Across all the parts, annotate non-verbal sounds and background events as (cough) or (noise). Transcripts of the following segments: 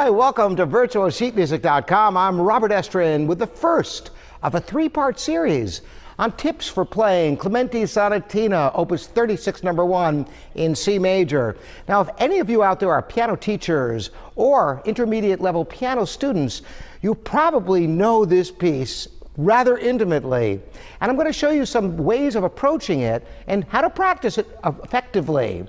Hi, welcome to virtualsheetmusic.com. I'm Robert Estrin with the first of a three-part series on tips for playing Clementi Sonatina, Opus 36, number one in C major. Now, if any of you out there are piano teachers or intermediate level piano students, you probably know this piece rather intimately. And I'm going to show you some ways of approaching it and how to practice it effectively.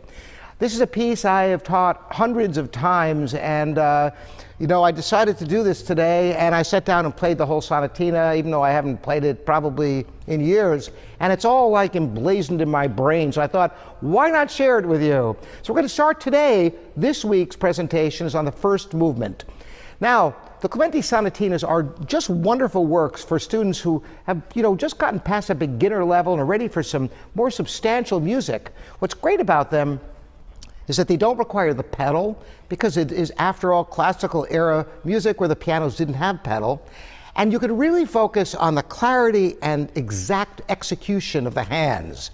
This is a piece I have taught hundreds of times, and uh, you know, I decided to do this today, and I sat down and played the whole sonatina, even though I haven't played it probably in years, and it's all like emblazoned in my brain. So I thought, why not share it with you? So we're going to start today. This week's presentation is on the first movement. Now, the Clementi Sonatinas are just wonderful works for students who have, you know, just gotten past a beginner level and are ready for some more substantial music. What's great about them is that they don't require the pedal because it is, after all, classical era music where the pianos didn't have pedal. And you can really focus on the clarity and exact execution of the hands.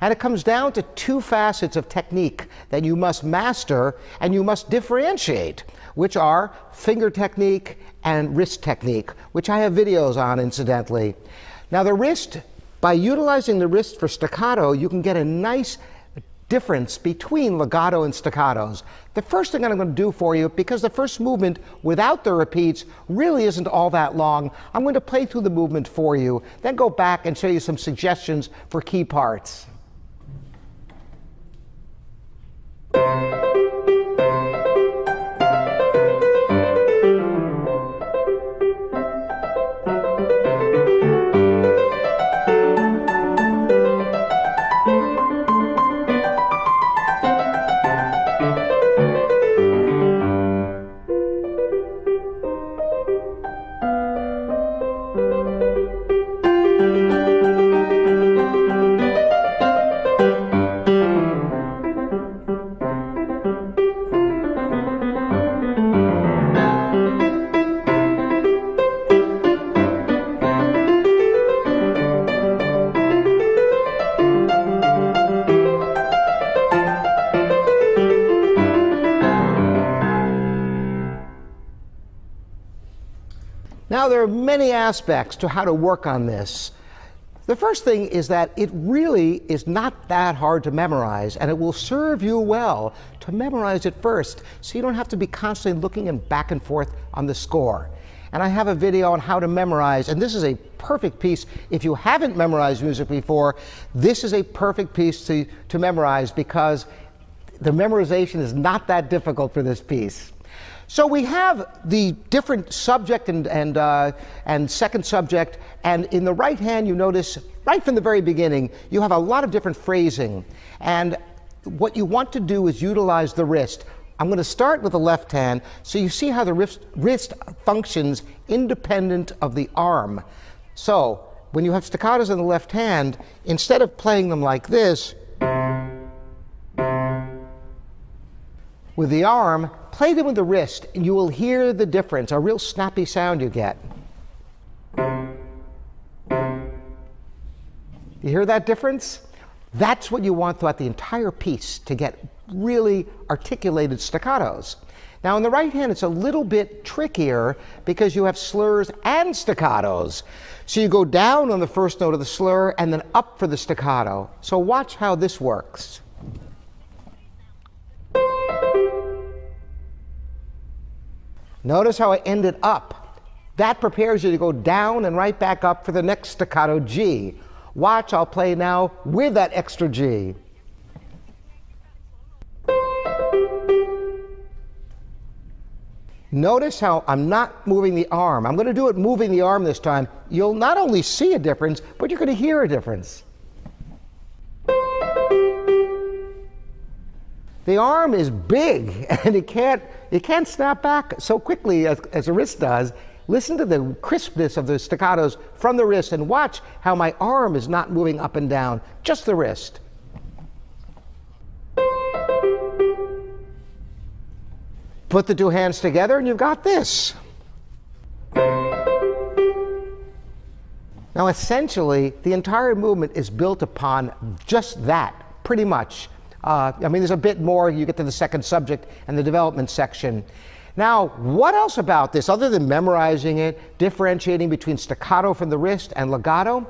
And it comes down to two facets of technique that you must master and you must differentiate, which are finger technique and wrist technique, which I have videos on, incidentally. Now, the wrist, by utilizing the wrist for staccato, you can get a nice difference between legato and staccatos. The first thing I'm going to do for you, because the first movement without the repeats really isn't all that long, I'm going to play through the movement for you, then go back and show you some suggestions for key parts. Now, there are many aspects to how to work on this. The first thing is that it really is not that hard to memorize, and it will serve you well to memorize it first, so you don't have to be constantly looking and back and forth on the score. And I have a video on how to memorize, and this is a perfect piece. If you haven't memorized music before, this is a perfect piece to, to memorize because the memorization is not that difficult for this piece. So we have the different subject and, and, uh, and second subject, and in the right hand, you notice right from the very beginning, you have a lot of different phrasing. And what you want to do is utilize the wrist. I'm going to start with the left hand, so you see how the wrist, wrist functions independent of the arm. So when you have staccatos in the left hand, instead of playing them like this, with the arm, play them with the wrist, and you will hear the difference, a real snappy sound you get. You hear that difference? That's what you want throughout the entire piece to get really articulated staccatos. Now, in the right hand, it's a little bit trickier because you have slurs and staccatos. So you go down on the first note of the slur and then up for the staccato. So watch how this works. Notice how I ended up. That prepares you to go down and right back up for the next staccato G. Watch, I'll play now with that extra G. Notice how I'm not moving the arm. I'm going to do it moving the arm this time. You'll not only see a difference, but you're going to hear a difference. The arm is big (laughs) and it can't, it can't snap back so quickly as, as a wrist does. Listen to the crispness of the staccatos from the wrist and watch how my arm is not moving up and down, just the wrist. Put the two hands together and you've got this. Now, essentially, the entire movement is built upon just that, pretty much. Uh, I mean, there's a bit more. You get to the second subject and the development section. Now, what else about this, other than memorizing it, differentiating between staccato from the wrist and legato?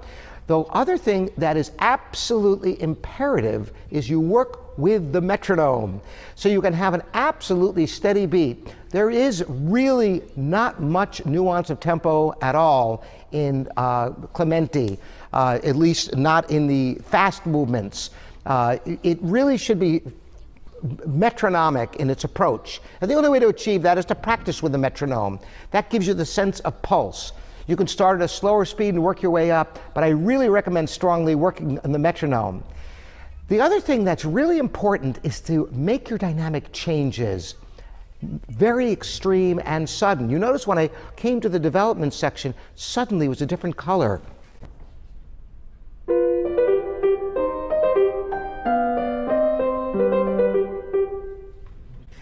The other thing that is absolutely imperative is you work with the metronome. So you can have an absolutely steady beat. There is really not much nuance of tempo at all in uh, Clementi, uh, at least not in the fast movements. Uh, it really should be metronomic in its approach. And the only way to achieve that is to practice with the metronome. That gives you the sense of pulse. You can start at a slower speed and work your way up, but I really recommend strongly working on the metronome. The other thing that's really important is to make your dynamic changes very extreme and sudden. You notice when I came to the development section, suddenly it was a different color.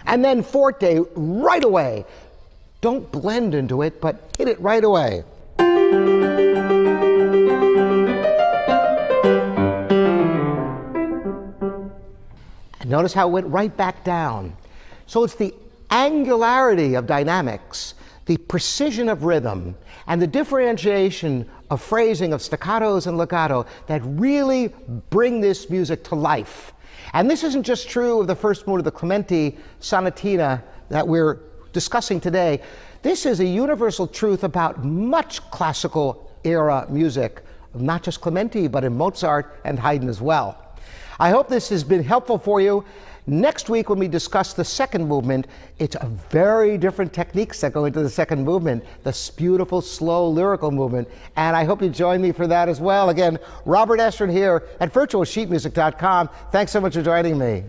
And then forte right away. Don't blend into it, but hit it right away. And notice how it went right back down. So it's the angularity of dynamics, the precision of rhythm, and the differentiation of phrasing of staccatos and legato that really bring this music to life. And this isn't just true of the first movement of the Clementi Sonatina that we're discussing today. This is a universal truth about much classical era music, not just Clementi, but in Mozart and Haydn as well. I hope this has been helpful for you. Next week, when we discuss the second movement, it's a very different techniques that go into the second movement, this beautiful, slow, lyrical movement. And I hope you join me for that as well. Again, Robert Estrin here at virtualsheetmusic.com. Thanks so much for joining me.